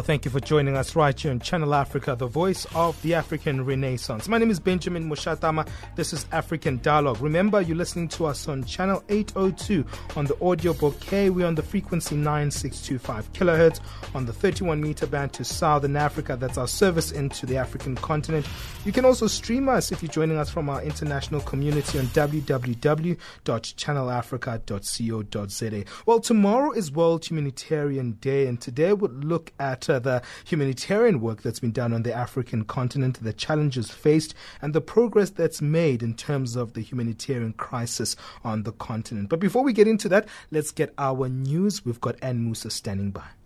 Well, thank you for joining us right here on Channel Africa, the voice of the African Renaissance. My name is Benjamin Mushatama. This is African Dialogue. Remember, you're listening to us on Channel 802 on the audio bouquet. We're on the frequency 9625 kilohertz on the 31 meter band to Southern Africa. That's our service into the African continent. You can also stream us if you're joining us from our international community on www.channelafrica.co.za. Well, tomorrow is World Humanitarian Day, and today we'll look at the humanitarian work that's been done on the African continent, the challenges faced, and the progress that's made in terms of the humanitarian crisis on the continent. But before we get into that, let's get our news. We've got Ann Musa standing by.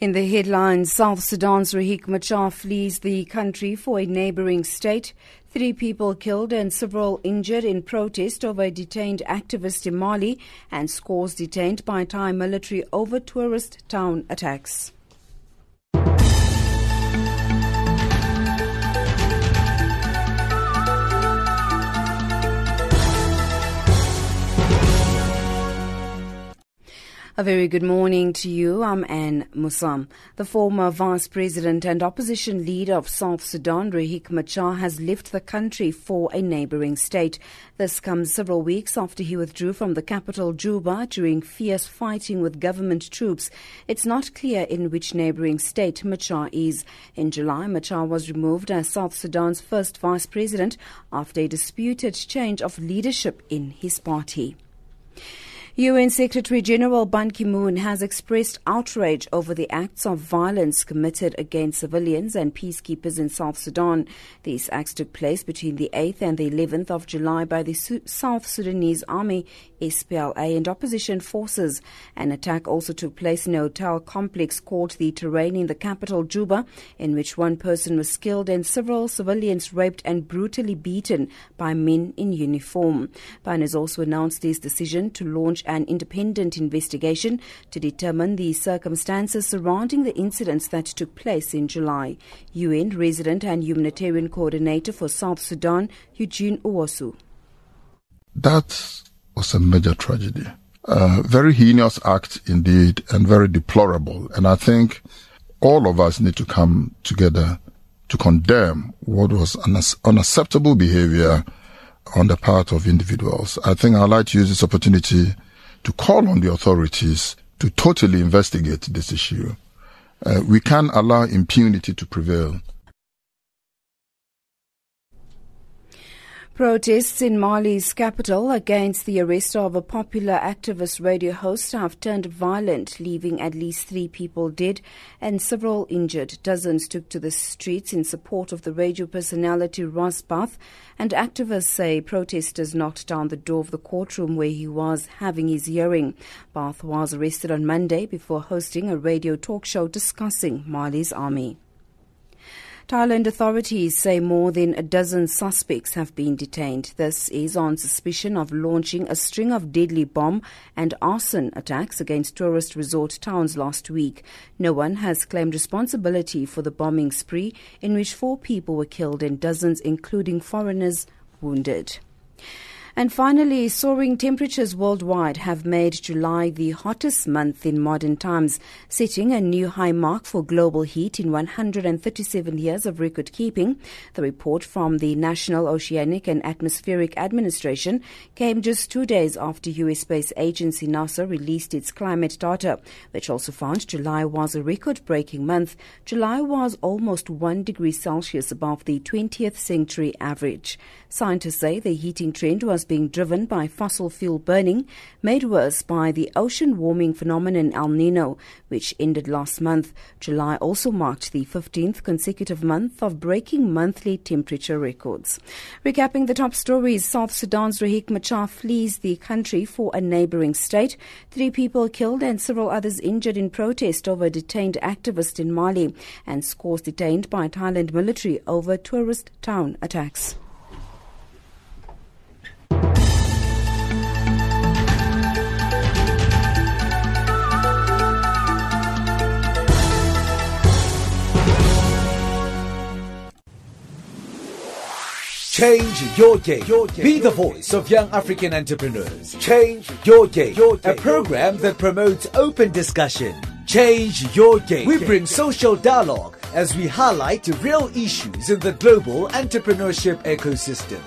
In the headlines, South Sudan's Riek Machar flees the country for a neighboring state. Three people killed and several injured in protest over a detained activist in Mali, and scores detained by Thai military over tourist town attacks. A very good morning to you. I'm Anne Musam. The former vice president and opposition leader of South Sudan, Riek Machar, has left the country for a neighboring state. This comes several weeks after he withdrew from the capital, Juba, during fierce fighting with government troops. It's not clear in which neighboring state Machar is. In July, Machar was removed as South Sudan's first vice president after a disputed change of leadership in his party. UN Secretary General Ban Ki moon has expressed outrage over the acts of violence committed against civilians and peacekeepers in South Sudan. These acts took place between the 8th and the 11th of July by the South Sudanese Army, SPLA, and opposition forces. An attack also took place in a hotel complex called the Terrain in the capital, Juba, in which one person was killed and several civilians raped and brutally beaten by men in uniform. Ban has also announced his decision to launch an independent investigation to determine the circumstances surrounding the incidents that took place in July. UN resident and humanitarian coordinator for South Sudan, Eugene Owusu. That was a major tragedy. A very heinous act indeed, and very deplorable. And I think all of us need to come together to condemn what was unacceptable behavior on the part of individuals. I think I'd like to use this opportunity to call on the authorities to totally investigate this issue. Uh, we can't allow impunity to prevail. Protests in Mali's capital against the arrest of a popular activist radio host have turned violent, leaving at least three people dead and several injured. Dozens took to the streets in support of the radio personality Ras Bath, and activists say protesters knocked down the door of the courtroom where he was having his hearing. Bath was arrested on Monday before hosting a radio talk show discussing Mali's army. Thailand authorities say more than a dozen suspects have been detained. This is on suspicion of launching a string of deadly bomb and arson attacks against tourist resort towns last week. No one has claimed responsibility for the bombing spree in which four people were killed and dozens, including foreigners, wounded. And finally, soaring temperatures worldwide have made July the hottest month in modern times, setting a new high mark for global heat in 137 years of record keeping. The report from the National Oceanic and Atmospheric Administration came just two days after U.S. space agency NASA released its climate data, which also found July was a record breaking month. July was almost one degree Celsius above the 20th century average. Scientists say the heating trend was being driven by fossil fuel burning, made worse by the ocean warming phenomenon El Nino, which ended last month. July also marked the 15th consecutive month of breaking monthly temperature records. Recapping the top stories, South Sudan's Riek Machar flees the country for a neighboring state. Three people killed and several others injured in protest over a detained activist in Mali, and scores detained by Thailand military over tourist town attacks. Change your game. Your game. Be the voice of young African entrepreneurs. Change your game. A program that promotes open discussion. Change your game. We bring social dialogue as we highlight real issues in the global entrepreneurship ecosystem.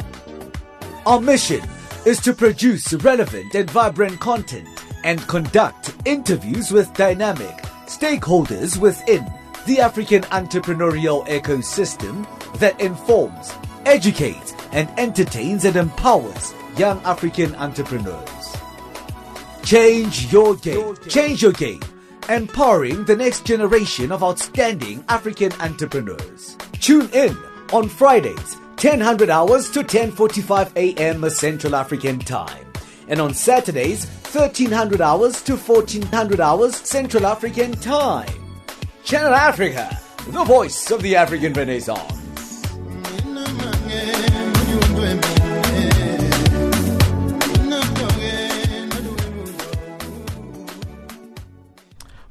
Our mission is to produce relevant and vibrant content and conduct interviews with dynamic stakeholders within the African entrepreneurial ecosystem that informs educates, and entertains and empowers young African entrepreneurs. Change your game. Change your game. Empowering the next generation of outstanding African entrepreneurs. Tune in on Fridays, 1000 hours to 10:45 a.m. Central African Time, and on Saturdays, 1300 hours to 1400 hours Central African Time. Channel Africa, the voice of the African Renaissance when you were doing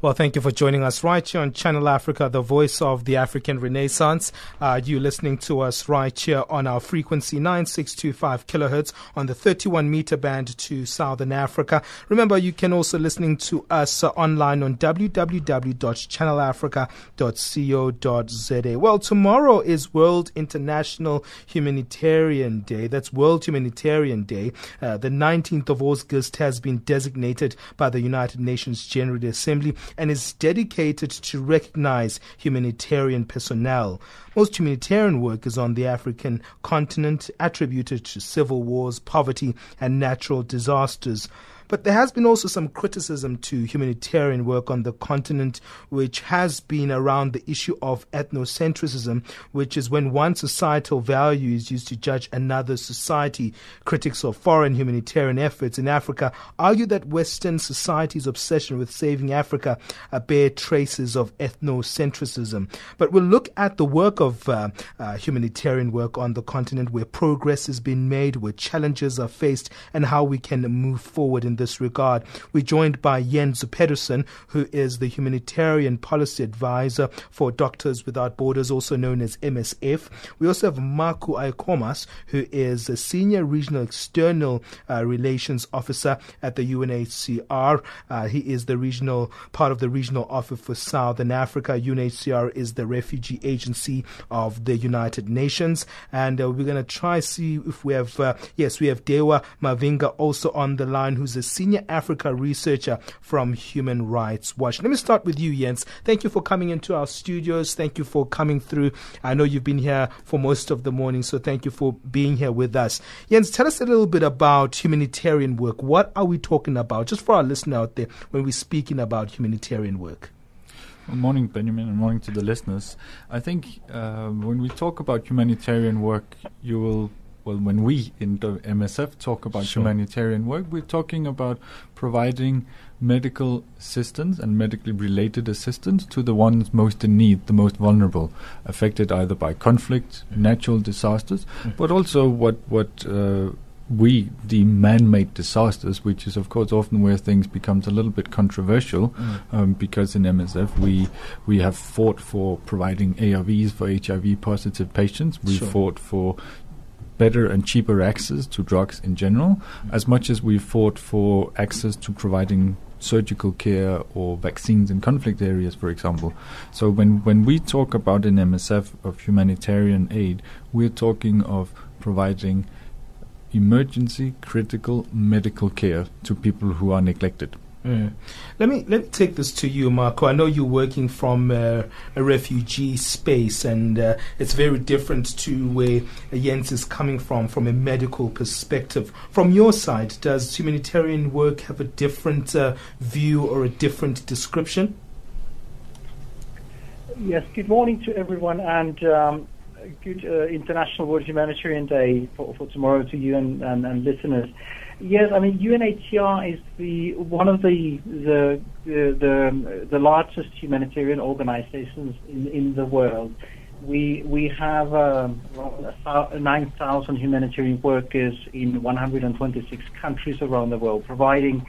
Well, thank you for joining us right here on Channel Africa, the voice of the African Renaissance. Uh, you listening to us right here on our frequency 9625 kilohertz on the 31 meter band to Southern Africa. Remember, you can also listening to us uh, online on www.channelafrica.co.za. Well, tomorrow is World International Humanitarian Day. That's World Humanitarian Day. Uh, the 19th of August has been designated by the United Nations General Assembly and is dedicated to recognize humanitarian personnel. Most humanitarian work is on the African continent, attributed to civil wars, poverty, and natural disasters. But there has been also some criticism to humanitarian work on the continent, which has been around the issue of ethnocentrism, which is when one societal value is used to judge another society. Critics of foreign humanitarian efforts in Africa argue that Western society's obsession with saving Africa bear traces of ethnocentrism. But we'll look at the work of uh, uh, humanitarian work on the continent, where progress has been made, where challenges are faced, and how we can move forward in this regard. We're joined by Jens Pedersen, who is the Humanitarian Policy Advisor for Doctors Without Borders, also known as MSF. We also have Markku Aikomus, who is a Senior Regional External uh, Relations Officer at the UNHCR. Uh, he is the regional part of the regional office for Southern Africa. UNHCR is the refugee agency of the United Nations, and uh, we're going to try see if we have uh, yes, we have Dewa Mavhinga also on the line, who's a senior Africa researcher from Human Rights Watch. Let me start with you, Jens. Thank you for coming into our studios. Thank you for coming through. I know you've been here for most of the morning, so thank you for being here with us. Jens, tell us a little bit about humanitarian work. What are we talking about, just for our listener out there, when we're speaking about humanitarian work? Good morning, Benjamin, and morning to the listeners. I think uh, when we talk about humanitarian work, you will well, when we in the MSF talk about sure. humanitarian work, we're talking about providing medical assistance and medically related assistance to the ones most in need, the most vulnerable, affected either by conflict, mm-hmm. natural disasters, mm-hmm. but also what what uh, we deem man-made disasters, which is of course often where things becomes a little bit controversial, mm. um, because in MSF we we have fought for providing ARVs for HIV positive patients. We sure. fought for better and cheaper access to drugs in general, mm-hmm. as much as we fought for access to providing surgical care or vaccines in conflict areas, for example. So when, when we talk about an MSF of humanitarian aid, we're talking of providing emergency critical medical care to people who are neglected. Mm. Let me let me take this to you, Markku. I know you're working from uh, a refugee space, and uh, it's very different to where Jens is coming from, from a medical perspective. From your side, does humanitarian work have a different uh, view or a different description? Yes. Good morning to everyone, and um, good uh, International World Humanitarian Day for, for tomorrow to you and, and, and listeners. Yes, I mean UNHCR is the one of the the the, the, the largest humanitarian organizations in, in the world. We we have um, around 9,000 humanitarian workers in 126 countries around the world, providing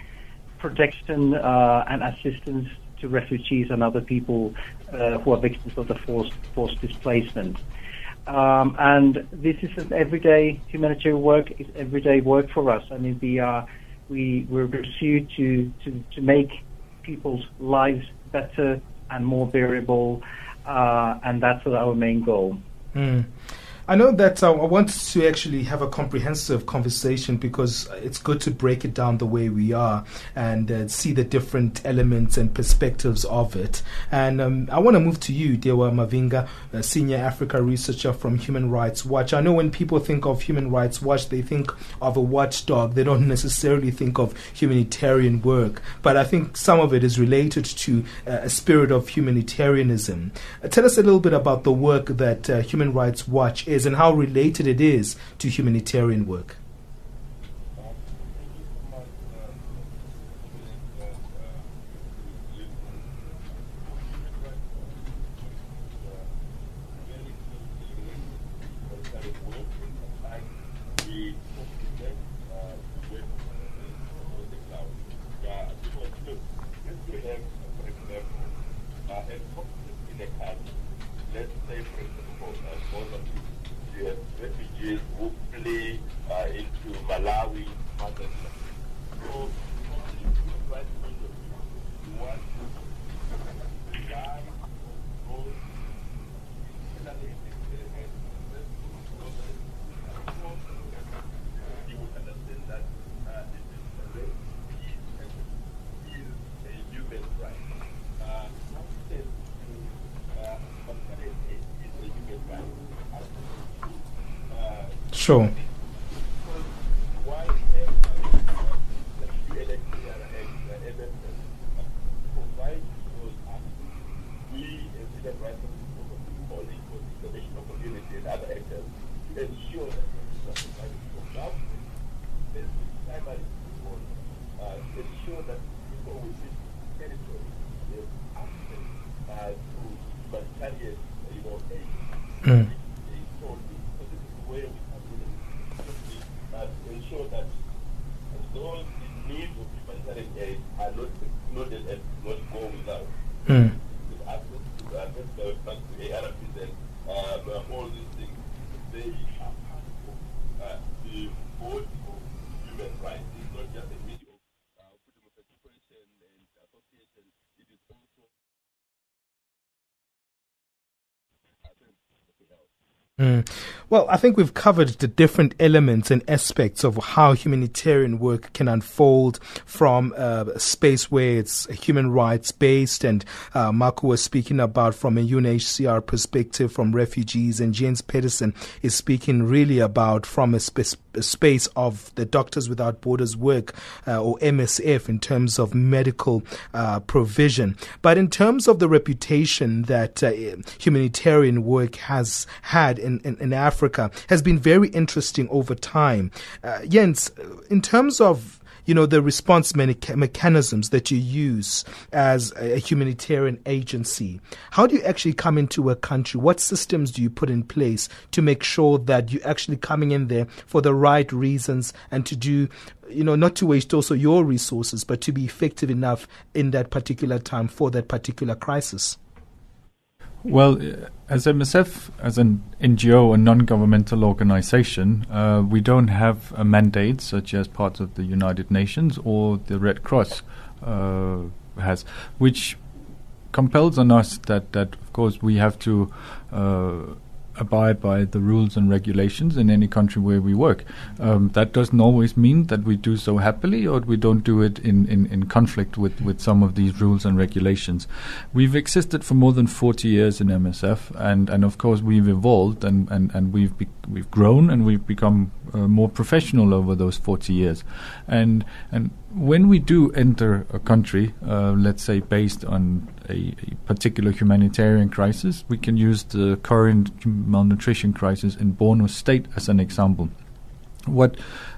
protection uh, and assistance to refugees and other people uh, who are victims of the forced forced displacement. Um, and this is an everyday humanitarian work. It's everyday work for us. I mean, we are we we're pursued to, to to make people's lives better and more bearable, uh, and that's our main goal. Mm. I know that uh, I want to actually have a comprehensive conversation because it's good to break it down the way we are and uh, see the different elements and perspectives of it. And um, I want to move to you, Dewa Mavhinga, senior Africa researcher from Human Rights Watch. I know when people think of Human Rights Watch, they think of a watchdog. They don't necessarily think of humanitarian work, but I think some of it is related to uh, a spirit of humanitarianism. Uh, tell us a little bit about the work that uh, Human Rights Watch is and how related it is to humanitarian work. Sure. Well, I think we've covered the different elements and aspects of how humanitarian work can unfold from uh, a space where it's human rights based, and uh, Markku was speaking about from a UNHCR perspective from refugees, and James Pedersen is speaking really about from a, sp- a space of the Doctors Without Borders work uh, or MSF in terms of medical uh, provision. But in terms of the reputation that uh, humanitarian work has had in, in, in Africa has been very interesting over time. Uh, Jens, in terms of you know the response mechanisms that you use as a humanitarian agency how do you actually come into a country what systems do you put in place to make sure that you're actually coming in there for the right reasons and to do you know not to waste also your resources but to be effective enough in that particular time for that particular crisis well, as MSF, as an NGO, a non-governmental organization, uh, we don't have a mandate such as parts of the United Nations or the Red Cross uh, has, which compels on us that, that of course we have to uh, abide by the rules and regulations in any country where we work. Um, that doesn't always mean that we do so happily or we don't do it in, in, in conflict with, with some of these rules and regulations. We've existed for more than 40 years in MSF, and, and of course we've evolved and, and, and we've, be- we've grown and we've become uh, more professional over those 40 years. And, and when we do enter a country, uh, let's say based on a, a, particular humanitarian crisis, we can use the current malnutrition crisis in Borno State as an example. What,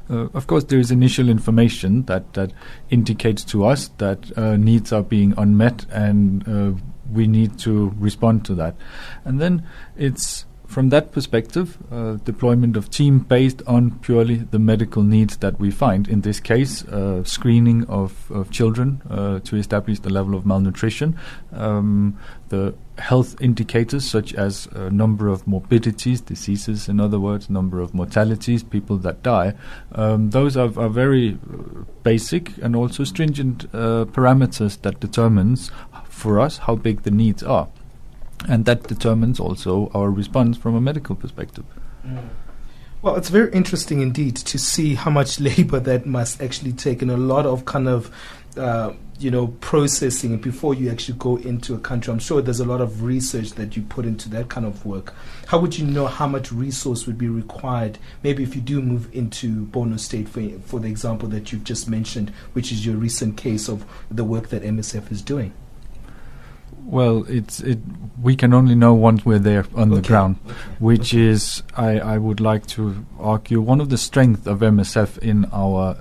uh, of course, there is initial information that that indicates to us that uh, needs are being unmet, and uh, we need to respond to that. And then it's from that perspective, uh, deployment of team based on purely the medical needs that we find. In this case, uh, screening of, of children uh, to establish the level of malnutrition, um, the health indicators such as uh, number of morbidities, diseases, in other words, number of mortalities, people that die. Um, those are, are, very uh, basic and also stringent uh, parameters that determines for us how big the needs are and that determines also our response from a medical perspective. Mm. Well, it's very interesting indeed to see how much labor that must actually take and a lot of kind of, uh, you know, processing before you actually go into a country. I'm sure there's a lot of research that you put into that kind of work. How would you know how much resource would be required, maybe if you do move into Borno State, for, for the example that you've just mentioned, which is your recent case of the work that MSF is doing? Well, it's it. We can only know once we're there on okay. the ground, okay. which okay. is, I, I would like to argue, one of the strengths of MSF in our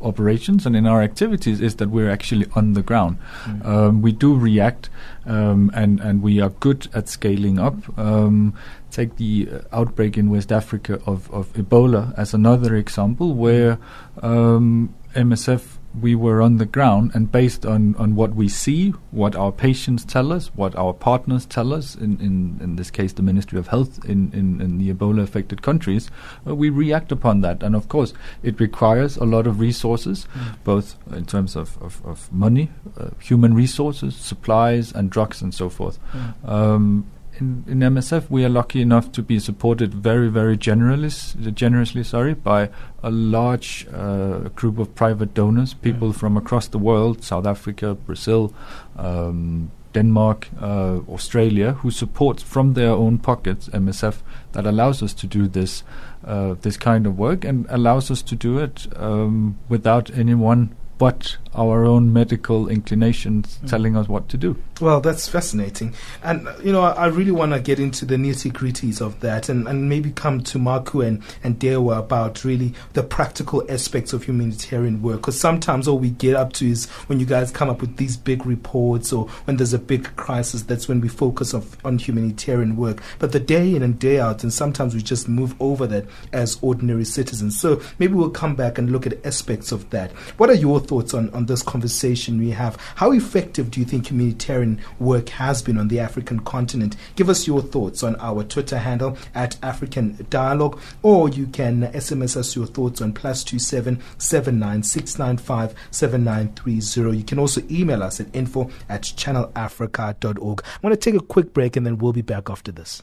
operations and in our activities is that we're actually on the ground. Mm. Um, we do react, um, and and we are good at scaling up. Um, take the outbreak in West Africa of, of Ebola as another example, where MSF um, we were on the ground and based on, on what we see, what our patients tell us, what our partners tell us, in, in, in this case the Ministry of Health in, in, in the Ebola affected countries, uh, we react upon that. And of course, it requires a lot of resources, mm. both in terms of, of, of money, uh, human resources, supplies, and drugs, and so forth. Mm. Um, in, in MSF, we are lucky enough to be supported very, very generously, generously sorry, by a large uh, group of private donors, people from across the world, South Africa, Brazil, um, Denmark, uh, Australia, who support from their own pockets MSF that allows us to do this uh, this kind of work and allows us to do it um, without anyone but our own medical inclinations mm. telling us what to do. Well, that's fascinating. And, you know, I really want to get into the nitty gritties of that and, and maybe come to Markku and, and Dewa about really the practical aspects of humanitarian work. Because sometimes all we get up to is when you guys come up with these big reports or when there's a big crisis, that's when we focus of, on humanitarian work. But the day in and day out, and sometimes we just move over that as ordinary citizens. So maybe we'll come back and look at aspects of that. What are your thoughts on, on this conversation we have? How effective do you think humanitarian work has been on the African continent? Give us your thoughts on our Twitter handle at African Dialogue, or you can SMS us your thoughts on plus two seven seven nine six nine five seven nine three zero. You can also email us at info at channelafrica.org. I'm going to take a quick break and then we'll be back after this.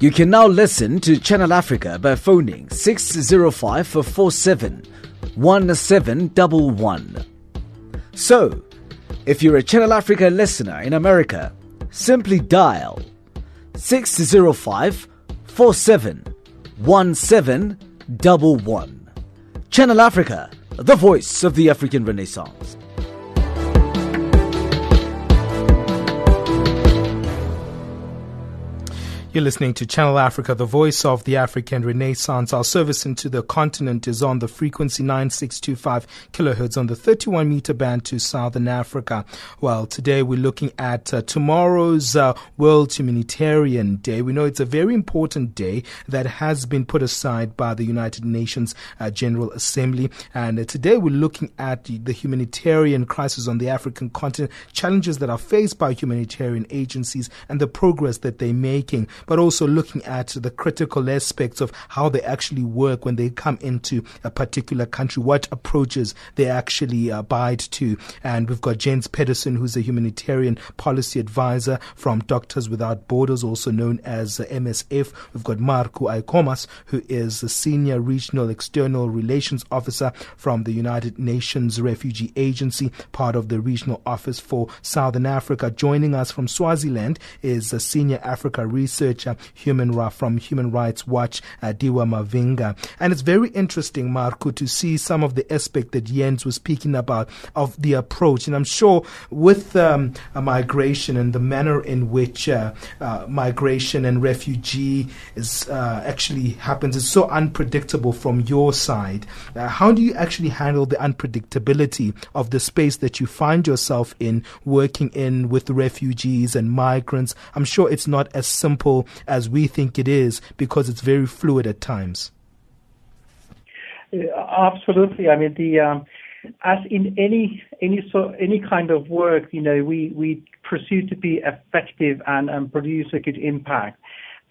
You can now listen to Channel Africa by phoning 605 47 1711. So, if you're a Channel Africa listener in America, simply dial 605 47 1711. Channel Africa, the voice of the African Renaissance. You're listening to Channel Africa, the voice of the African Renaissance. Our service into the continent is on the frequency 9625 kilohertz on the 31 meter band to Southern Africa. Well, today we're looking at uh, tomorrow's uh, World Humanitarian Day. We know it's a very important day that has been put aside by the United Nations uh, General Assembly. And uh, today we're looking at the humanitarian crisis on the African continent, challenges that are faced by humanitarian agencies and the progress that they're making but also looking at the critical aspects of how they actually work when they come into a particular country, what approaches they actually uh, abide to. And we've got Jens Pedersen, who's a humanitarian policy advisor from Doctors Without Borders, also known as MSF. We've got Markku Aikomus, who is the senior regional external relations officer from the United Nations Refugee Agency, part of the regional office for Southern Africa. Joining us from Swaziland is a senior Africa research researcher human from Human Rights Watch, uh, Dewa Mavhinga. And it's very interesting, Markku, to see some of the aspect that Jens was speaking about of the approach. And I'm sure with um, migration and the manner in which uh, uh, migration and refugee is uh, actually happens is so unpredictable from your side. Uh, how do you actually handle the unpredictability of the space that you find yourself in, working in with refugees and migrants? I'm sure it's not as simple as we think it is because it's very fluid at times. Absolutely. I mean, the um, as in any any so any kind of work, you know, we we pursue to be effective and, and produce a good impact,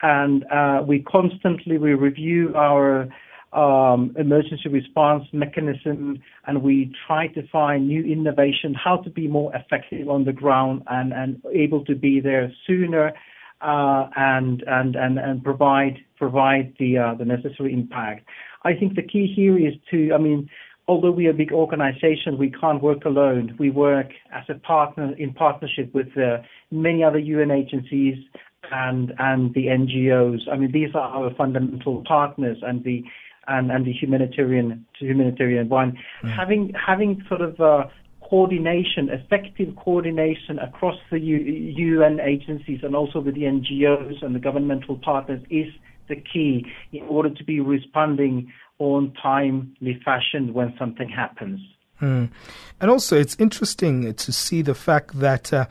and uh, we constantly we review our um, emergency response mechanism, and we try to find new innovation, how to be more effective on the ground and, and able to be there sooner uh, and and and and provide provide the uh, the necessary impact. I think the key here is to, I mean, although we are a big organization, we can't work alone. We work as a partner in partnership with uh, many other UN agencies and and the NGOs. I mean, these are our fundamental partners and the and, and the humanitarian humanitarian one. Mm. Having having sort of uh, coordination, effective coordination across the UN agencies and also with the NGOs and the governmental partners is the key in order to be responding on timely fashion when something happens. Mm. And also, it's interesting to see the fact that. Uh,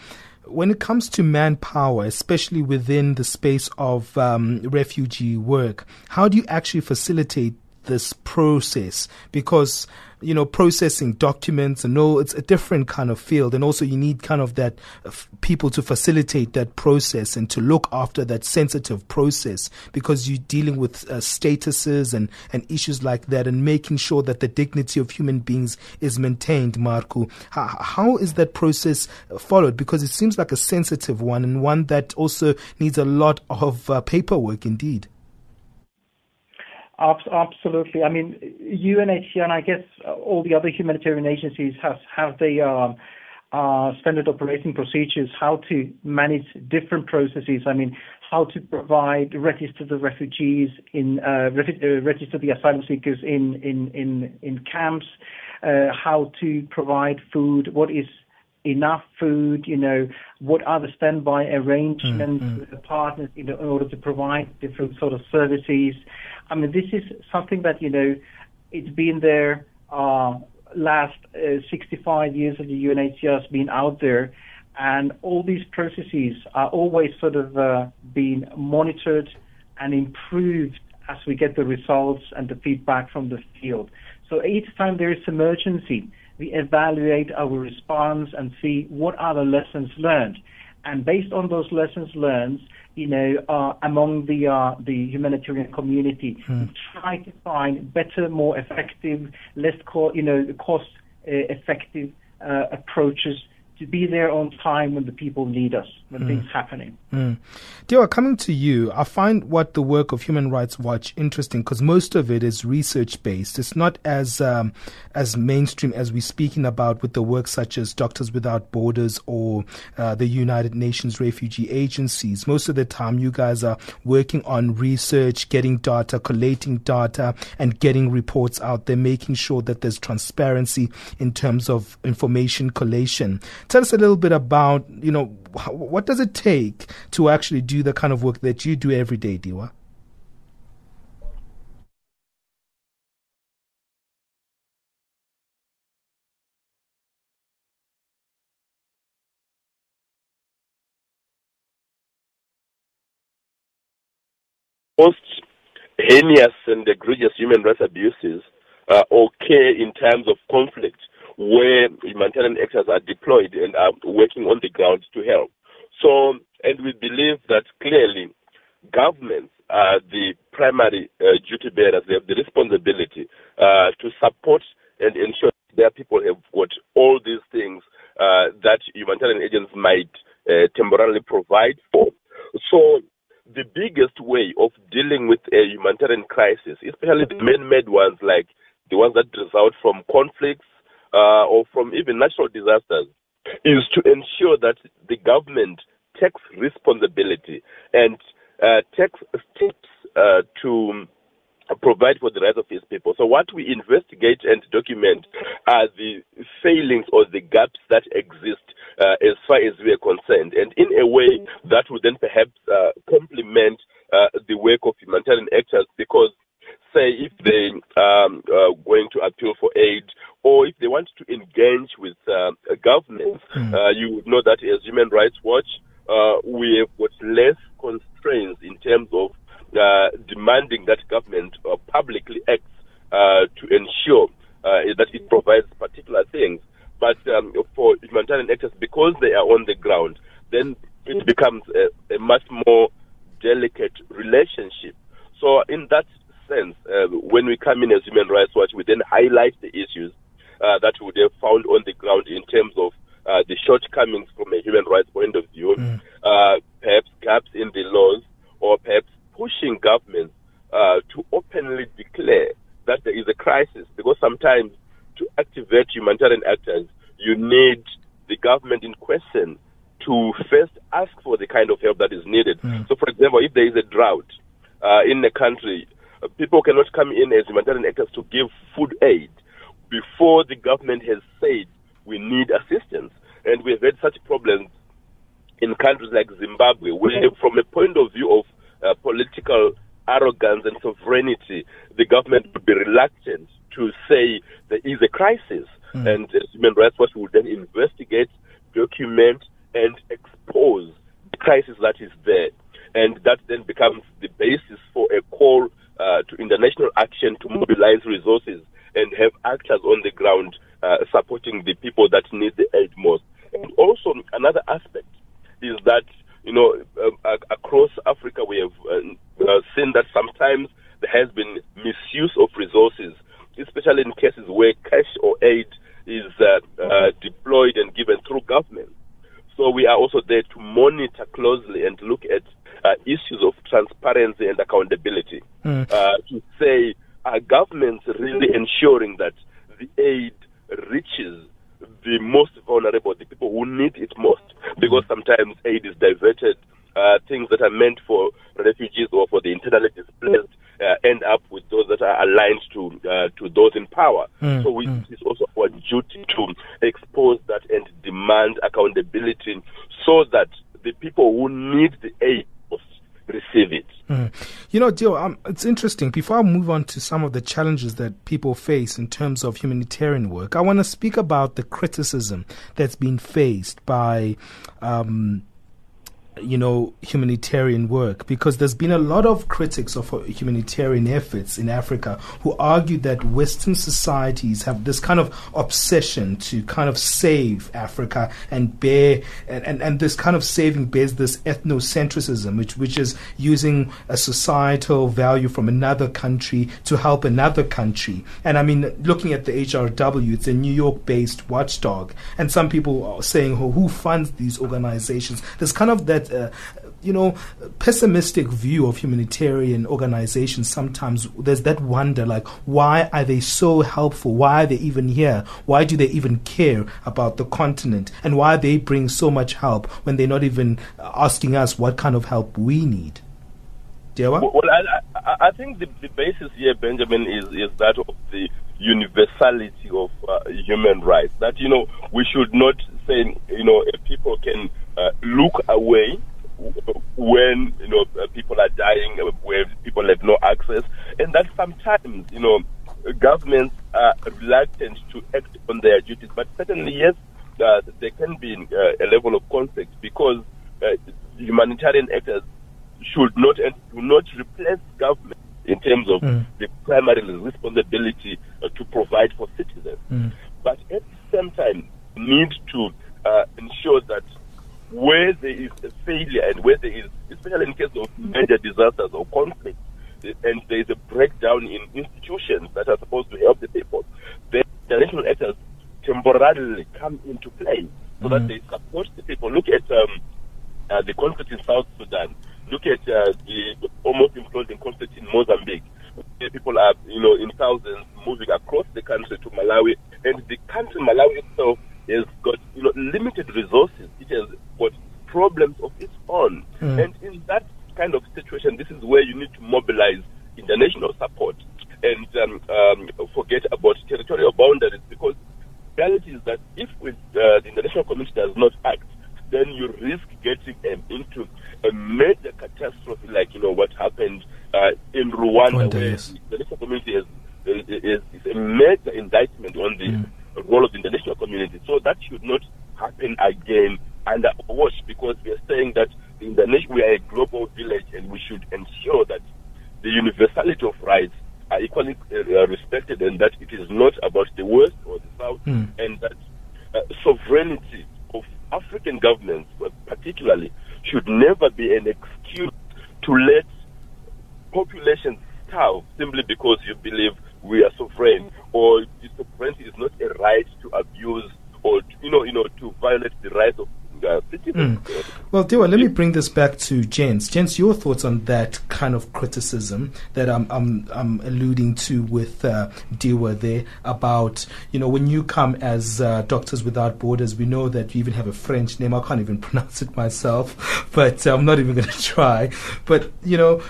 when it comes to manpower, especially within the space of um, refugee work, how do you actually facilitate this process? Because you know, processing documents and all, it's a different kind of field. And also you need kind of that uh, f- people to facilitate that process and to look after that sensitive process because you're dealing with uh, statuses and, and issues like that and making sure that the dignity of human beings is maintained, Markku. How, how is that process followed? Because it seems like a sensitive one and one that also needs a lot of uh, paperwork indeed. Absolutely. I mean, UNHCR and I guess all the other humanitarian agencies have have the um, uh, standard operating procedures how to manage different processes. I mean, how to provide register the refugees in uh, uh, register the asylum seekers in in in in camps. Uh, how to provide food. What is enough food, you know, what are the standby arrangements mm-hmm. with the partners in order to provide different sort of services. I mean, this is something that, you know, it's been there uh, last uh, 65 years of the UNHCR has been out there, and all these processes are always sort of uh, being monitored and improved as we get the results and the feedback from the field. So each time there is emergency, we evaluate our response and see what are the lessons learned. And based on those lessons learned, you know, uh, among the uh, the humanitarian community, hmm. try to find better, more effective, less co- you know, cost uh, effective uh, approaches to be there on time when the people need us, when mm. things happening. Mm. Coming to you, I find what the work of Human Rights Watch interesting because most of it is research based. It's not as um, as mainstream as we're speaking about with the work such as Doctors Without Borders or uh, the United Nations Refugee Agencies. Most of the time, you guys are working on research, getting data, collating data, and getting reports out there, making sure that there's transparency in terms of information collation. Tell us a little bit about, you know, what does it take to actually do the kind of work that you do every day, Dewa? most heinous and egregious human rights abuses uh, occur in times of conflict where humanitarian actors are deployed and are working on the ground to help. So, and we believe that clearly governments are the primary uh, duty bearers. They have the responsibility uh, to support and ensure their people have got all these things uh, that humanitarian agents might uh, temporarily provide for. So the biggest way of dealing with a humanitarian crisis, especially the man-made ones like the ones that result from conflicts uh, or from even natural disasters, is to ensure that the government takes responsibility and uh, takes steps uh, to provide for the rights of his people. So what we investigate and document are the failings or the gaps that exist uh, as far as we are concerned, and in a way that would then perhaps uh, complement uh, the work of humanitarian actors because say if they um, are going to appeal for aid or if they want to engage with uh, governments, mm. uh, you would know that as Human Rights Watch, uh, we have got less constraints in terms of uh, demanding that government uh, publicly acts uh, to ensure that it provides particular things. But um, for humanitarian actors, because they are on the ground, then it becomes a, a much more delicate relationship. So, in that sense, uh, when we come in as Human Rights Watch, we then highlight the issues uh, that we have found on the ground in terms of uh, the shortcomings from a human rights point of view, mm. perhaps gaps in the laws, or perhaps pushing governments to openly declare that there is a crisis, because sometimes to activate humanitarian actors, you need the government in question to first ask for the kind of help that is needed. Mm. So, for example, if there is a drought uh, in the country, uh, people cannot come in as humanitarian actors to give food aid before the government has said we need assistance. And we've had such problems in countries like Zimbabwe, where, from a point of view of uh, political arrogance and sovereignty, the government would be reluctant to say there is a crisis. Mm. And uh, Human Rights Watch would then investigate, document, and expose the crisis that is there. And that then becomes the basis for a call uh, to international action to mobilize resources and have actors on the ground uh, supporting the people that need the aid most. And also, another aspect is that, you know, uh, across Africa, we have uh, uh, seen that sometimes there has been misuse of resources especially in cases where cash or aid is deployed and given through government. So we are also there to monitor closely and look at issues of transparency and accountability mm. to say are governments really ensuring that the aid reaches the most vulnerable, the people who need it most, because sometimes aid is diverted. Uh, things that are meant for refugees or for the internally displaced uh, end up with those that are aligned to uh, to those in power. Mm, so we, mm. it's also our duty to expose that and demand accountability so that the people who need the aid receive it. Mm. You know, Dio, um, it's interesting. Before I move on to some of the challenges that people face in terms of humanitarian work, I want to speak about the criticism that's been faced by um, you know, humanitarian work because there's been a lot of critics of humanitarian efforts in Africa who argue that Western societies have this kind of obsession to kind of save Africa and bear, and, and, and this kind of saving bears this ethnocentrism, which, which is using a societal value from another country to help another country. And I mean, looking at the HRW, it's a New York based watchdog. And some people are saying, oh, who funds these organizations? There's kind of that uh, you know, pessimistic view of humanitarian organizations, sometimes there's that wonder like, why are they so helpful? Why are they even here? Why do they even care about the continent? And why they bring so much help when they're not even asking us what kind of help we need? Well, I, I think the, the basis here, Benjamin, is, is that of the universality of uh, human rights. That, you know, we should not say, you know, people can uh, look away when, you know, uh, people are dying, uh, where people have no access, and that sometimes, you know, governments are reluctant to act on their duties. But certainly, yes, uh, there can be uh, a level of conflict because humanitarian actors should not and do not replace government in terms of mm. the primary responsibility to provide for citizens. Mm. But at the same time, need to uh, ensure that where there is a failure and where there is, especially in case of major disasters or conflicts, and there is a breakdown in institutions that are supposed to help the people, then international actors temporarily come into play so mm. that they support the people. Look at um, uh, the conflict in South Sudan Look at uh, the almost imploding conflict in Mozambique. People are, you know, in thousands moving across the country to Malawi, and the country Malawi itself has got, you know, limited resources. It has got problems of its own, mm. and in that kind of situation, this is where you need to mobilize international support and um, um, forget about territorial boundaries because the reality is that if with, uh, the international community does not act, then you risk getting um, into a major catastrophe like you know what happened uh, in Rwanda, where yes. the international community is, is, is, a major indictment on the mm. role of the international community. So that should not happen again under watch because we are saying that the international we are a global village and we should ensure that the universality of rights are equally uh, respected and that it is not about the west or the south mm. and that uh, sovereignty of African governments, particularly, should never be an excuse to let populations starve simply because you believe we are sovereign or sovereignty is not a right to abuse or you know you know to violate the rights of uh, citizens. Mm. Let me bring this back to Jens. Jens, your thoughts on that kind of criticism that I'm, I'm, I'm alluding to with uh, Dewa there about, you know, when you come as uh, Doctors Without Borders, we know that you even have a French name. I can't even pronounce it myself, but I'm not even going to try. But, you know,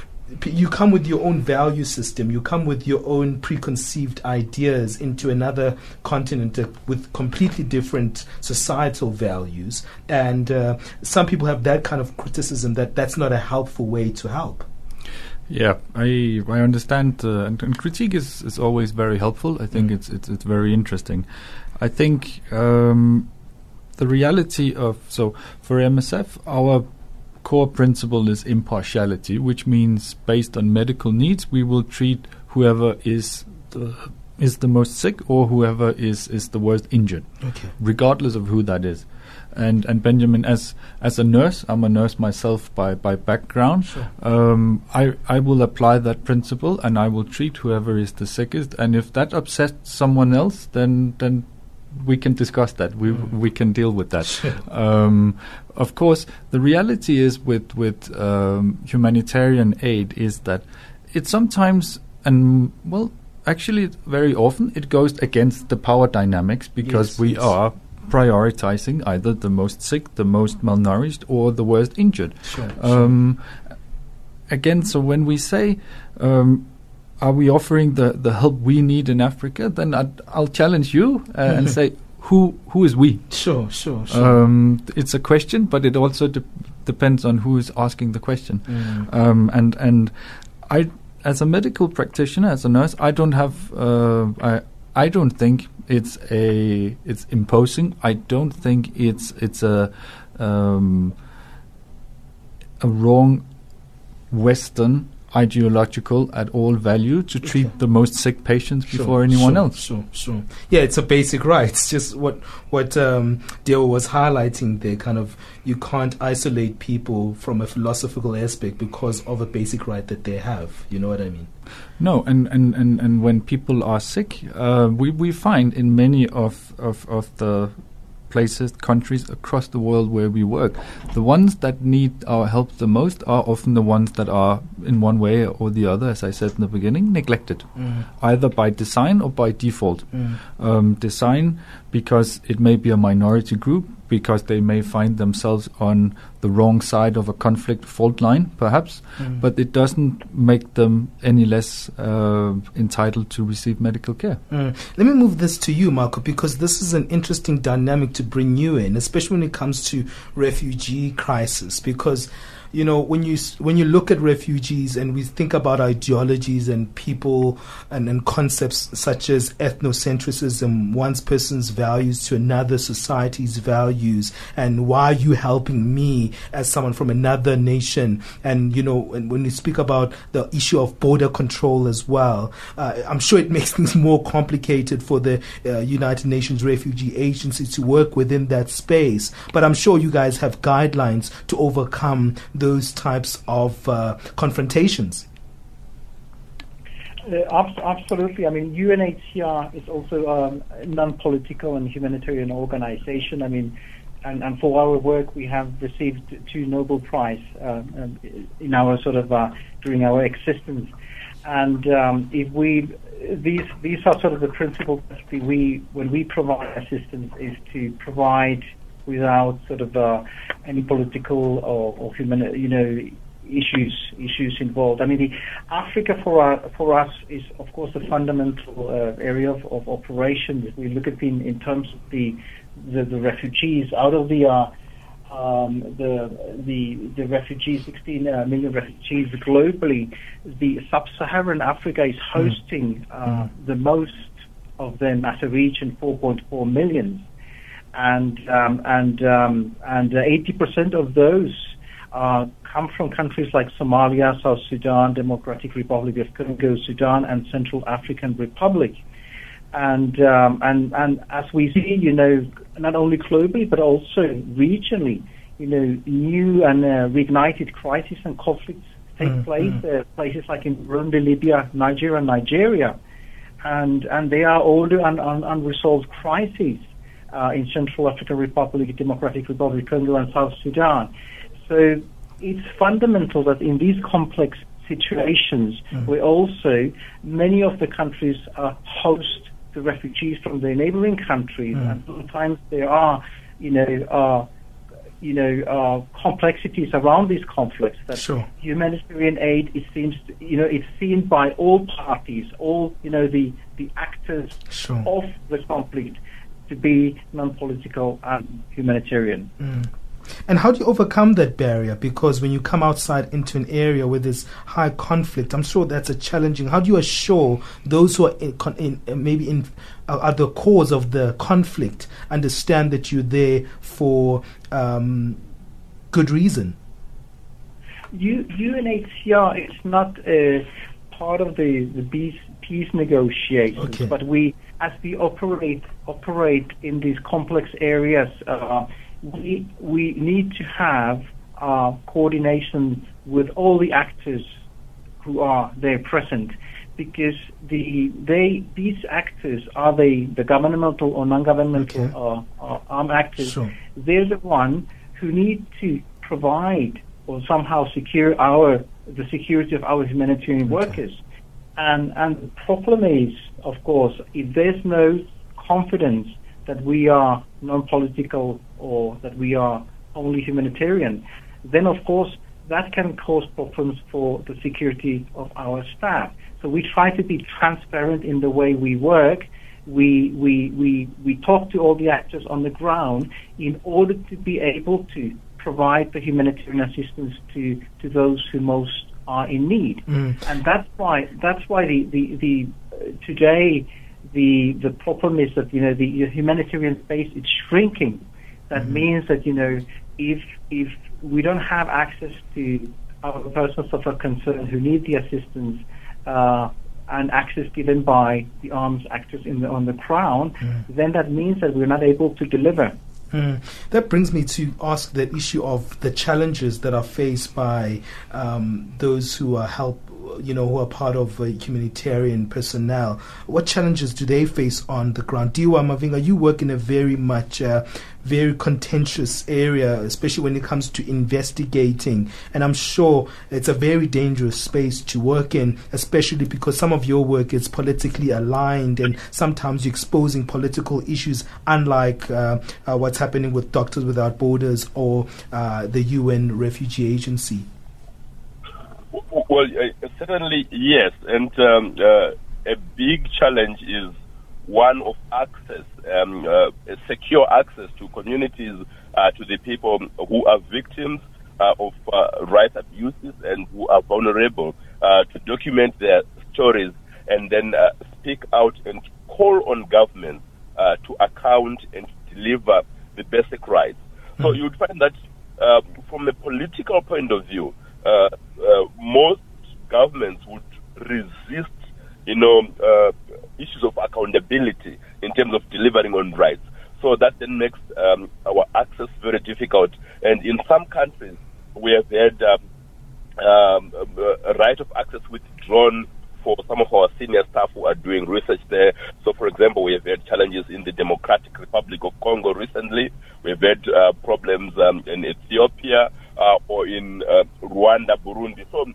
you come with your own value system, you come with your own preconceived ideas into another continent with completely different societal values. And uh, some people have that kind of criticism that that's not a helpful way to help. Yeah, I I understand, uh, and, and, critique is, is always very helpful. I think mm. it's, it's it's very interesting. I think um, the reality of so for MSF, our core principle is impartiality, which means based on medical needs, we will treat whoever is the, is the most sick or whoever is, is the worst injured, okay. regardless of who that is. And and Benjamin, as as a nurse, I'm a nurse myself by by background. Sure. Um, I I will apply that principle, and I will treat whoever is the sickest. And if that upsets someone else, then then we can discuss that. We mm. we can deal with that. um, of course, the reality is with with um, humanitarian aid is that it sometimes and well, actually, very often it goes against the power dynamics because yes, we yes. are prioritizing either the most sick, the most malnourished, or the worst injured. Sure, um, sure. Again, so when we say um, are we offering the, the help we need in Africa? Then i will challenge you uh, and say, who who is we? Sure, sure, sure. Um, it's a question, but it also de- depends on who is asking the question. Mm. Um, and and I, as a medical practitioner, as a nurse, I don't have uh, I I don't think it's a it's imposing. I don't think it's it's a um, a wrong Western ideological at all value to treat okay. the most sick patients sure, before anyone sure, else. Sure, sure. Yeah, it's a basic right. It's just what what um, Dewa was highlighting there. Kind of, you can't isolate people from a philosophical aspect because of a basic right that they have. You know what I mean? No, and, and, and, and when people are sick, uh, we, we find in many of, of, of the places, countries across the world where we work. The ones that need our help the most are often the ones that are, in one way or the other, as I said in the beginning, neglected, mm. either by design or by default. Mm. Um, design because it may be a minority group because they may find themselves on the wrong side of a conflict fault line, perhaps, mm. but it doesn't make them any less uh, entitled to receive medical care. Mm. Let me move this to you, Markku, because this is an interesting dynamic to bring you in, especially when it comes to refugee crisis, because you know when you when you look at refugees and we think about ideologies and people and, and concepts such as ethnocentrism, one person's values to another society's values, and why are you helping me as someone from another nation? And you know, and when you speak about the issue of border control as well, uh, I'm sure it makes things more complicated for the uh, United Nations Refugee Agency to work within that space. But I'm sure you guys have guidelines to overcome those types of uh, confrontations? Uh, absolutely. I mean, UNHCR is also um, a non-political and humanitarian organization. I mean, and, and, for our work, we have received two Nobel Prize uh, um, in our sort of uh, during our existence. And um, if we these these are sort of the principles we when we provide assistance is to provide without sort of uh, any political or, or human, you know, issues issues involved. I mean, the Africa for our, for us is of course a fundamental uh, area of, of operation. If we look at in, in terms of the, the, the refugees out of the uh, um, the the the refugees, 16 uh, million refugees globally, the sub-Saharan Africa is hmm. hosting uh, mm. the most of them as a region, 4.4 million and um, and um, and 80% of those uh, come from countries like Somalia, South Sudan, Democratic Republic of Congo, Sudan, and Central African Republic. And um, and and as we see, you know, not only globally but also regionally, you know, new and uh, reignited crises and conflicts take mm, place. Uh, places like in Burundi, Libya, Nigeria, Nigeria, and and they are all and un, unresolved crises uh, in Central African Republic, Democratic Republic, of Congo, and South Sudan. So it's fundamental that in these complex situations, mm. we also many of the countries uh, host the refugees from the neighboring countries, mm. and sometimes there are, you know, uh, you know, uh, complexities around these conflicts. That sure. humanitarian aid, it seems, you know, it's seen by all parties, all, you know, the the actors sure. of the conflict to be non-political and humanitarian. Mm. And how do you overcome that barrier? Because when you come outside into an area where there's high conflict, I'm sure that's a challenging. How do you assure those who are in, in maybe in are the cause of the conflict understand that you're there for um, good reason? U, UNHCR is not a part of the the peace, peace negotiations, okay. but we as we operate operate in these complex areas, uh, we we need to have uh, coordination with all the actors who are there present, because the they these actors are they the governmental or non-governmental okay. uh, uh armed actors. Sure. They're the one who need to provide or somehow secure our the security of our humanitarian okay. workers. And, and the problem is, of course, if there's no confidence that we are non-political or that we are only humanitarian, then of course that can cause problems for the security of our staff. So we try to be transparent in the way we work. We, we, we, we talk to all the actors on the ground in order to be able to provide the humanitarian assistance to, to those who most are in need, mm. and that's why that's why the the, the uh, today the the problem is that you know the humanitarian space is shrinking. That mm. means that you know if if we don't have access to our persons of concern who need the assistance. Uh, and access given by the arms actors the, on the ground, mm. then that means that we're not able to deliver. Mm. That brings me to ask the issue of the challenges that are faced by um, those who are help you know, who are part of uh, humanitarian personnel, what challenges do they face on the ground? Dewa Mavhinga, you work in a very much uh, very contentious area, especially when it comes to investigating. And I'm sure it's a very dangerous space to work in, especially because some of your work is politically aligned and sometimes you're exposing political issues, unlike uh, uh, what's happening with Doctors Without Borders or uh, the UN Refugee Agency. Well, uh, certainly yes, and um, uh, a big challenge is one of access, um, uh, secure access to communities, uh, to the people who are victims uh, of uh, rights abuses and who are vulnerable, uh, to document their stories and then uh, speak out and call on government to account and deliver the basic rights. Mm-hmm. So hmm. you would find that from a political point of view, most governments would resist, you know, issues of accountability in terms of delivering on rights. So that then makes um, our access very difficult. And in some countries, we have had um, um, a right of access withdrawn for some of our senior staff who are doing research there. So, for example, we have had challenges in the Democratic Republic of Congo recently. We've had uh, problems um, in Ethiopia uh, or in uh, Rwanda, Burundi. So,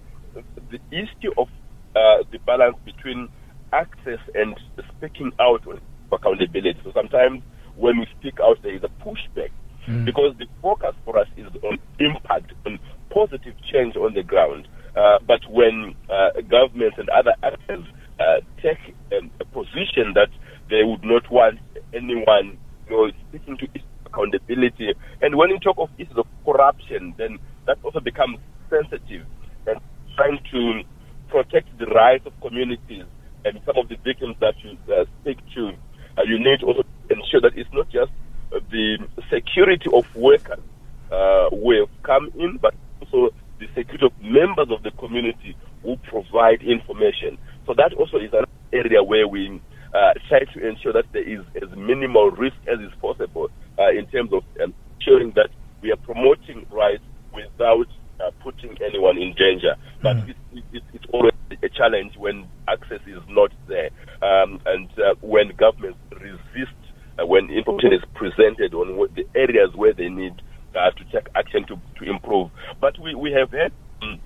the issue of uh, the balance between access and speaking out accountability. So sometimes when we speak out, there is a pushback mm. because the focus for us is on impact, on positive change on the ground. Uh, but when uh, governments and other actors uh, take um, a position that they would not want anyone you know, speaking to accountability, and when you talk of issues of corruption, then that also becomes sensitive and trying to protect the rights of communities and some of the victims that you uh, speak to, uh, you need also to ensure that it's not just uh, the security of workers uh, who have come in, but also the security of members of the community who provide information. So that also is an area where we uh, try to ensure that there is as minimal risk as is possible uh, in terms of ensuring that we are promoting rights without uh, putting anyone in danger. But mm. it, it, it's always a challenge when access is not there um, and uh, when governments resist uh, when information is presented on what the areas where they need uh, to take action to, to improve. But we, we have had um,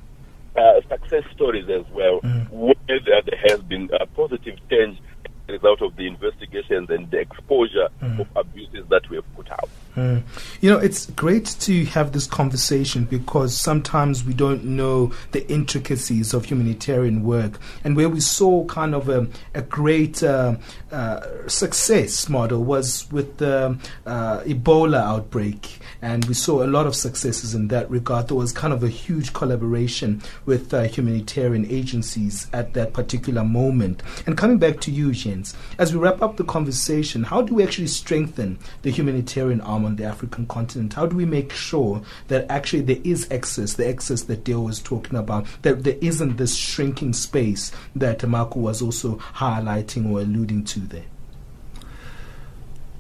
success stories as well mm. where there, there has been a positive change as a result of the investigations and the exposure mm. of abuses that we have put out. Mm. You know, it's great to have this conversation because sometimes we don't know the intricacies of humanitarian work. And where we saw kind of a, a great uh, uh, success model was with the uh, Ebola outbreak. And we saw a lot of successes in that regard. There was kind of a huge collaboration with uh, humanitarian agencies at that particular moment. And coming back to you, Jens, as we wrap up the conversation, how do we actually strengthen the humanitarian arm on the African continent? How do we make sure that actually there is access, the access that Dewa was talking about, that there isn't this shrinking space that Markku was also highlighting or alluding to there?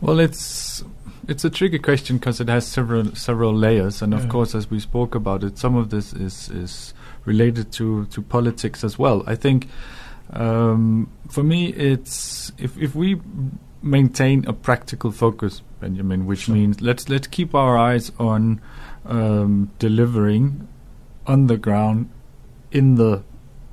Well, it's it's a tricky question because it has several several layers, and of course, as we spoke about it, some of this is is related to to politics as well. I think um, for me, it's if if we maintain a practical focus, Benjamin, which sure. means let's let's keep our eyes on um, delivering on the ground in the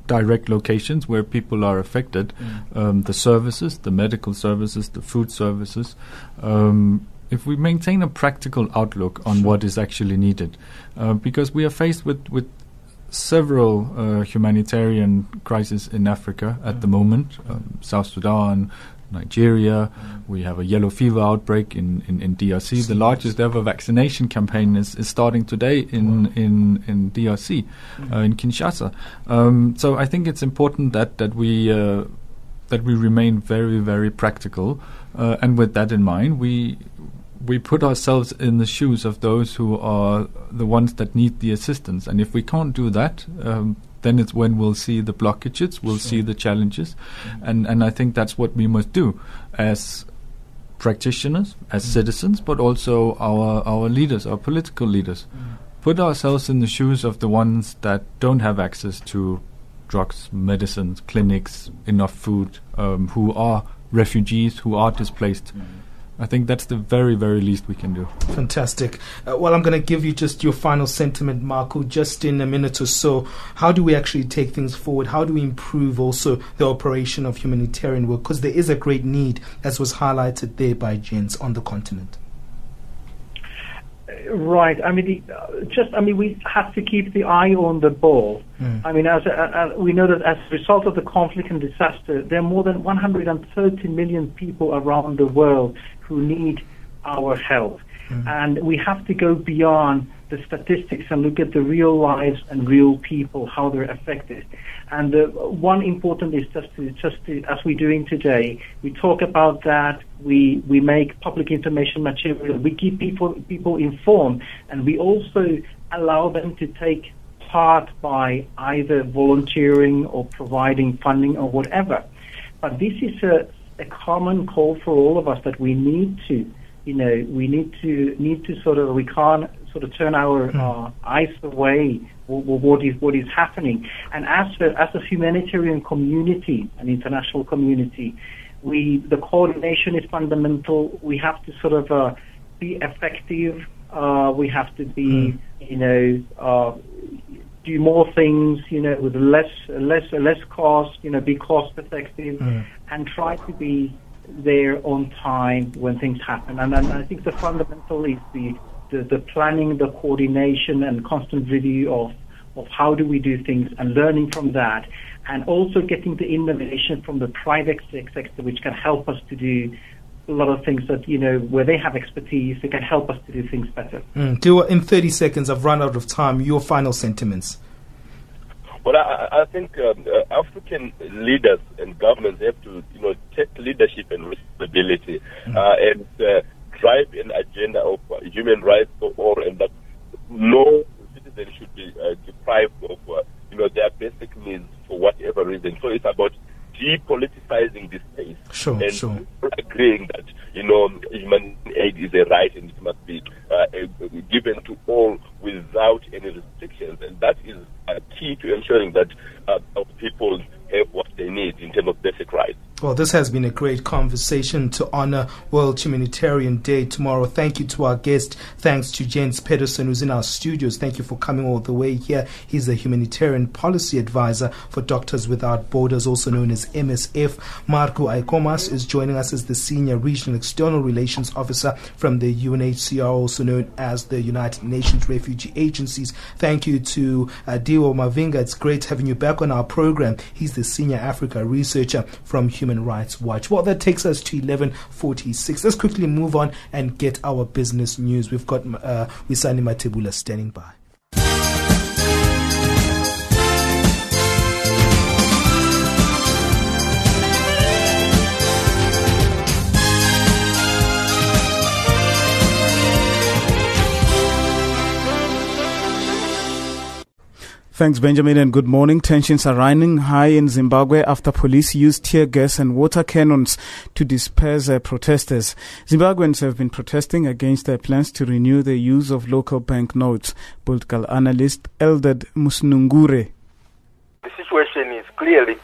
direct locations where people are affected, mm. um, the services, the medical services, the food services. Um, if we maintain a practical outlook on sure. what is actually needed, uh, because we are faced with with several uh, humanitarian crises in Africa at mm. the moment, um, South Sudan, Nigeria. We have a yellow fever outbreak in, in, in DRC. The largest ever vaccination campaign is, is starting today in, in, in DRC, uh, in Kinshasa. Um, so I think it's important that, that we uh, that we remain very, very practical. Uh, and with that in mind, we we put ourselves in the shoes of those who are the ones that need the assistance. And if we can't do that, um, then it's when we'll see the blockages, we'll sure. see the challenges, mm-hmm. and and I think that's what we must do as practitioners, as mm-hmm. citizens, but also our our leaders, our political leaders. Mm-hmm. Put ourselves in the shoes of the ones that don't have access to drugs, medicines, clinics, enough food, um, who are refugees, who are displaced. I think that's the very, very least we can do. Fantastic. Uh, well, I'm going to give you just your final sentiment, Markku, just in a minute or so. How do we actually take things forward? How do we improve also the operation of humanitarian work? Because there is a great need, as was highlighted there by Jens, on the continent. Right. I mean, the, uh, just I mean, we have to keep the eye on the ball. Mm. I mean, as a, we know that as a result of the conflict and disaster, there are more than 130 million people around the world who need our help. Mm. And we have to go beyond the statistics and look at the real lives and real people, how they're affected. And the one important is just to, just to, as we're doing today, we talk about that, we, we make public information material, we keep people, people informed, and we also allow them to take part by either volunteering or providing funding or whatever. But this is a, a common call for all of us that we need to, you know, we need to need to sort of we can't sort of turn our mm. uh, eyes away what is what is happening. And as a, as a humanitarian community, an international community, we the coordination is fundamental. We have to sort of uh, be effective. Uh, we have to be, mm. you know, uh, do more things, you know, with less less less cost, you know, be cost effective, mm. and try to be there on time when things happen. And, and I think the fundamental is the, the, the planning, the coordination, and constant review of of how do we do things and learning from that, and also getting the innovation from the private sector, which can help us to do a lot of things that you know where they have expertise, they can help us to do things better. Mm. Do in thirty seconds. I've run out of time. Your final sentiments. Well, I, I think um, uh, African leaders and governments have to, you know, take leadership and responsibility mm. uh, and uh, drive an agenda of uh, human rights for all, and that no citizen should be uh, deprived of, uh, you know, their basic needs for whatever reason. So it's about depoliticizing this space sure, and sure. agreeing that you know human aid is a right and it must be uh, given to all without any restrictions, and that is uh, key to ensuring that uh, people have what they need in terms of basic rights. Well, this has been a great conversation to honor World Humanitarian Day tomorrow. Thank you to our guest. Thanks to Jens Pedersen, who's in our studios. Thank you for coming all the way here. He's a humanitarian policy advisor for Doctors Without Borders, also known as MSF. Markku Aikomus is joining us as the senior regional external relations officer from the UNHCR, also known as the United Nations Refugee Agencies. Thank you to uh, Mavhinga. It's great having you back on our program. He's the senior Africa researcher from Human Rights Watch. Well, that takes us to 11:46. Let's quickly move on and get our business news. We've got uh, Wisani Matebula standing by. Thanks, Benjamin, and good morning. Tensions are running high in Zimbabwe after police used tear gas and water cannons to disperse uh, protesters. Zimbabweans have been protesting against their plans to renew the use of local banknotes. Political analyst Eldred Masunungure the situation clearly.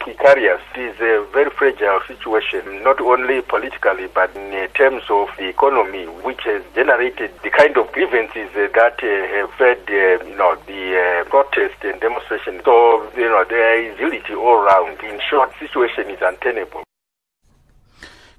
It is a very fragile situation, not only politically, but in terms of the economy, which has generated the kind of grievances that uh, have fed, uh, you know, the uh, protest and demonstration. So, you know, there is unity all around. In short, situation is untenable.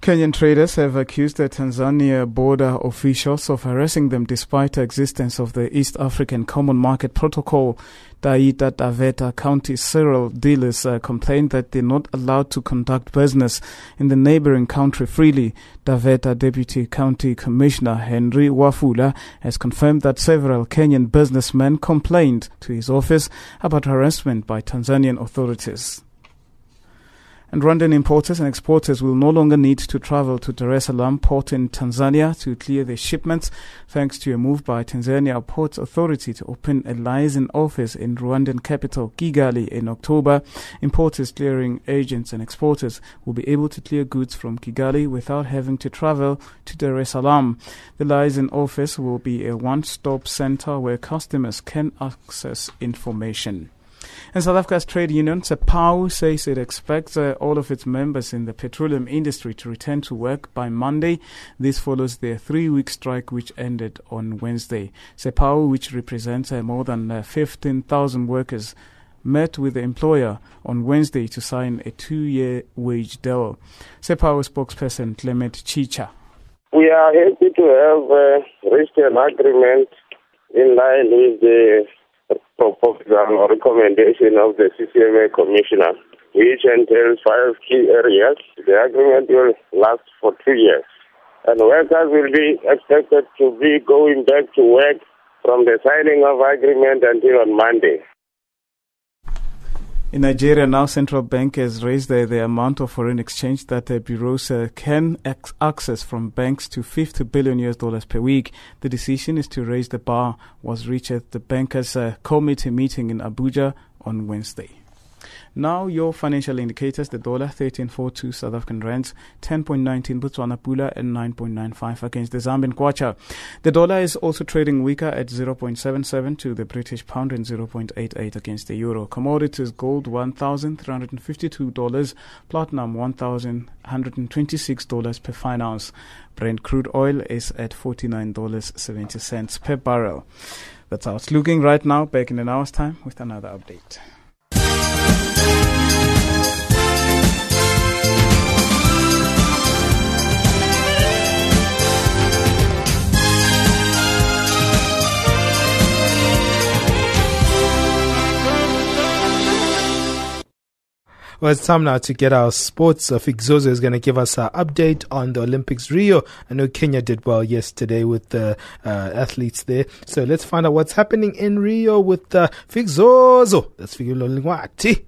Kenyan traders have accused the Tanzania border officials of harassing them despite the existence of the East African Common Market Protocol. Taita Taveta County cereal dealers uh, complained that they're not allowed to conduct business in the neighboring country freely. Taveta Deputy County Commissioner Henry Wafula has confirmed that several Kenyan businessmen complained to his office about harassment by Tanzanian authorities. And Rwandan importers and exporters will no longer need to travel to Dar es Salaam port in Tanzania to clear their shipments, thanks to a move by Tanzania Ports Authority to open a liaison office in Rwandan capital Kigali in October. Importers, clearing agents, and exporters will be able to clear goods from Kigali without having to travel to Dar es Salaam. The liaison office will be a one-stop center where customers can access information. And South Africa's trade union, SEPAWU, says it expects uh, all of its members in the petroleum industry to return to work by Monday. This follows their three week strike, which ended on Wednesday. SEPAWU, which represents uh, more than uh, 15,000 workers, met with the employer on Wednesday to sign a two year wage deal. SEPAWU spokesperson Clement Chicha. We are happy to have uh, reached an agreement in line with the proposal or recommendation of the CCMA Commissioner, which entails five key areas. The agreement will last for two years. And workers will be expected to be going back to work from the signing of agreement until on Monday. In Nigeria, now central bank has raised the, the amount of foreign exchange that the bureaus uh, can ex- access from banks to 50 billion US dollars per week. The decision is to raise the bar was reached at the bankers' uh, committee meeting in Abuja on Wednesday. Now your financial indicators: the dollar 13.42 South African rands, 10.19 Botswana pula, and 9.95 against the Zambian kwacha. The dollar is also trading weaker at 0.77 to the British pound and 0.88 against the euro. Commodities: gold $1,352, platinum $1,126 per fine ounce. Brent crude oil is at $49.70 per barrel. That's how it's looking right now. Back in an hour's time with another update. Well, it's time now to get our sports. Uh, Fikzozo is going to give us an update on the Olympics Rio. I know Kenya did well yesterday with the uh, athletes there. So let's find out what's happening in Rio with uh, Fikzozo. That's Figulo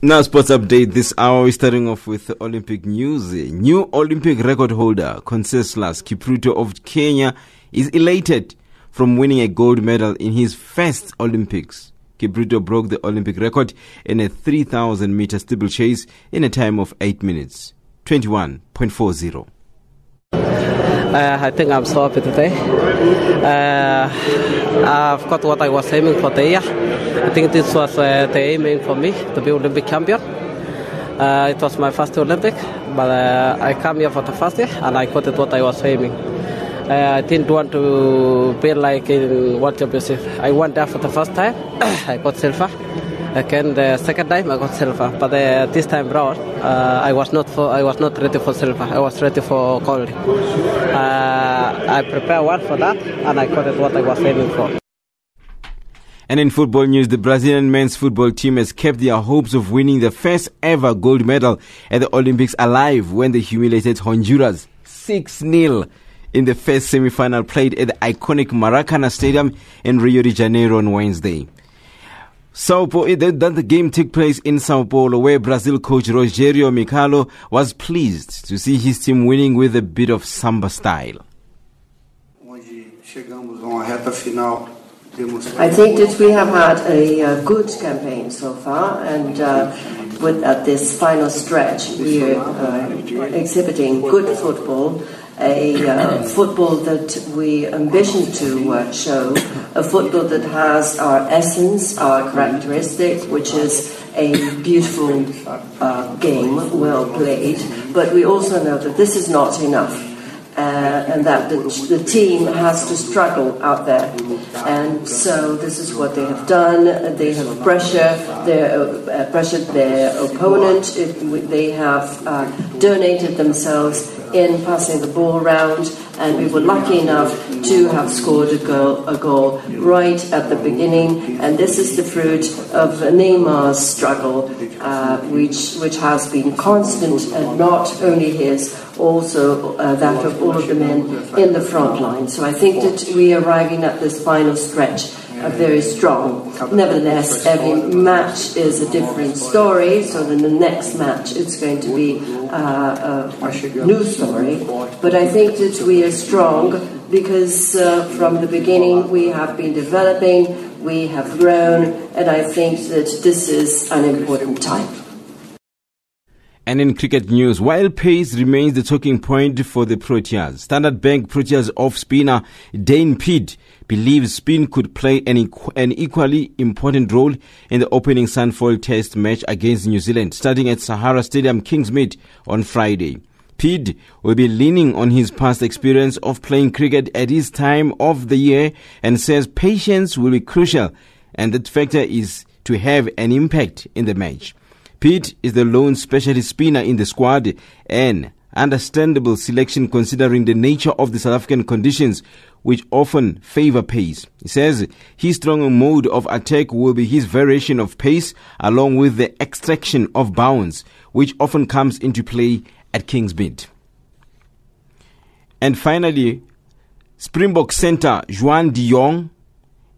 Now, sports update this hour. We're starting off with Olympic news. New Olympic record holder Conseslus Kipruto of Kenya is elated from winning a gold medal in his first Olympics. Kipruto broke the Olympic record in a 3,000 meter steeplechase in a time of 8 minutes, 21.40. Uh, I think I'm so happy today. Uh, I've got what I was aiming for the year. I think this was uh, the aiming for me to be Olympic champion. Uh, it was my first Olympic, but uh, I came here for the first year and I got it what I was aiming. Uh, I didn't want to be like in World Championship. I went there for the first time. I got silver. Again, the second time I got silver, but uh, this time round uh, I was not for I was not ready for silver. I was ready for gold. Uh, I prepared well for that, and I got it what I was aiming for. And in football news, the Brazilian men's football team has kept their hopes of winning the first ever gold medal at the Olympics alive when they humiliated Honduras 6 0 in the first semi final played at the iconic Maracana Stadium in Rio de Janeiro on Wednesday. Sao Paulo, eh, that the game took place in Sao Paulo, where Brazil coach Rogério Micale was pleased to see his team winning with a bit of samba style. I think that we have had a uh, good campaign so far, and uh, with at this final stretch, we are uh, exhibiting good football a uh, football that we ambition to uh, show, a football that has our essence, our characteristic, which is a beautiful uh, game, well played. But we also know that this is not enough. Uh, and that the, the, team has to struggle out there. And so this is what they have done. They have pressure, their, uh, pressured their opponent. It, they have uh, donated themselves in passing the ball around, and we were lucky enough to have scored a goal, a goal right at the beginning. And this is the fruit of Neymar's struggle, uh, which which has been constant, and not only his, also uh, that of all of the men in the front line. So I think that we are arriving at this final stretch are very strong. Nevertheless, every match is a different story, so in the next match it's going to be uh, a new story. But I think that we are strong because uh, from the beginning we have been developing We have grown, and I think that this is an important time. And in cricket news, while pace remains the talking point for the Proteas, Standard Bank Proteas off spinner Dane Piedt believes spin could play an, equ- an equally important role in the opening Sunfoil Test match against New Zealand, starting at Sahara Stadium Kingsmead on Friday. Piedt will be leaning on his past experience of playing cricket at this time of the year and says patience will be crucial and that factor is to have an impact in the match. Piedt is the lone specialist spinner in the squad and understandable selection considering the nature of the South African conditions which often favor pace. He says his strong mode of attack will be his variation of pace along with the extraction of bounce which often comes into play at Kingsmead. And finally, Springbok center Juan de Jongh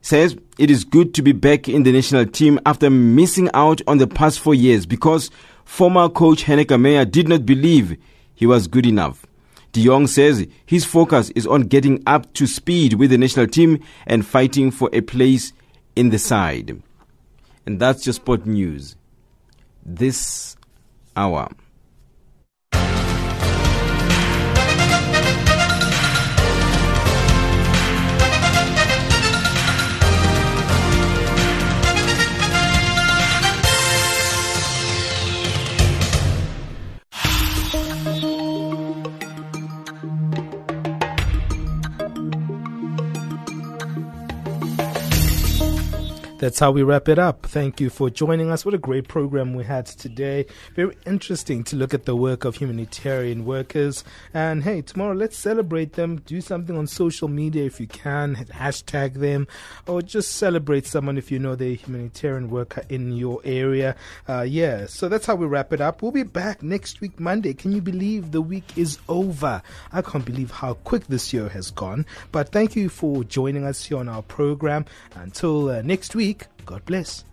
says it is good to be back in the national team after missing out on the past four years because former coach Heyneke Meyer did not believe he was good enough. De Jongh says his focus is on getting up to speed with the national team and fighting for a place in the side. And that's your sport news this hour. That's how we wrap it up. Thank you for joining us. What a great program we had today. Very interesting to look at the work of humanitarian workers. And hey, tomorrow let's celebrate them. Do something on social media if you can. Hashtag them or just celebrate someone if you know they're a humanitarian worker in your area. Uh, yeah, so that's how we wrap it up. We'll be back next week, Monday. Can you believe the week is over? I can't believe how quick this year has gone. But thank you for joining us here on our program. Until uh, next week, God bless.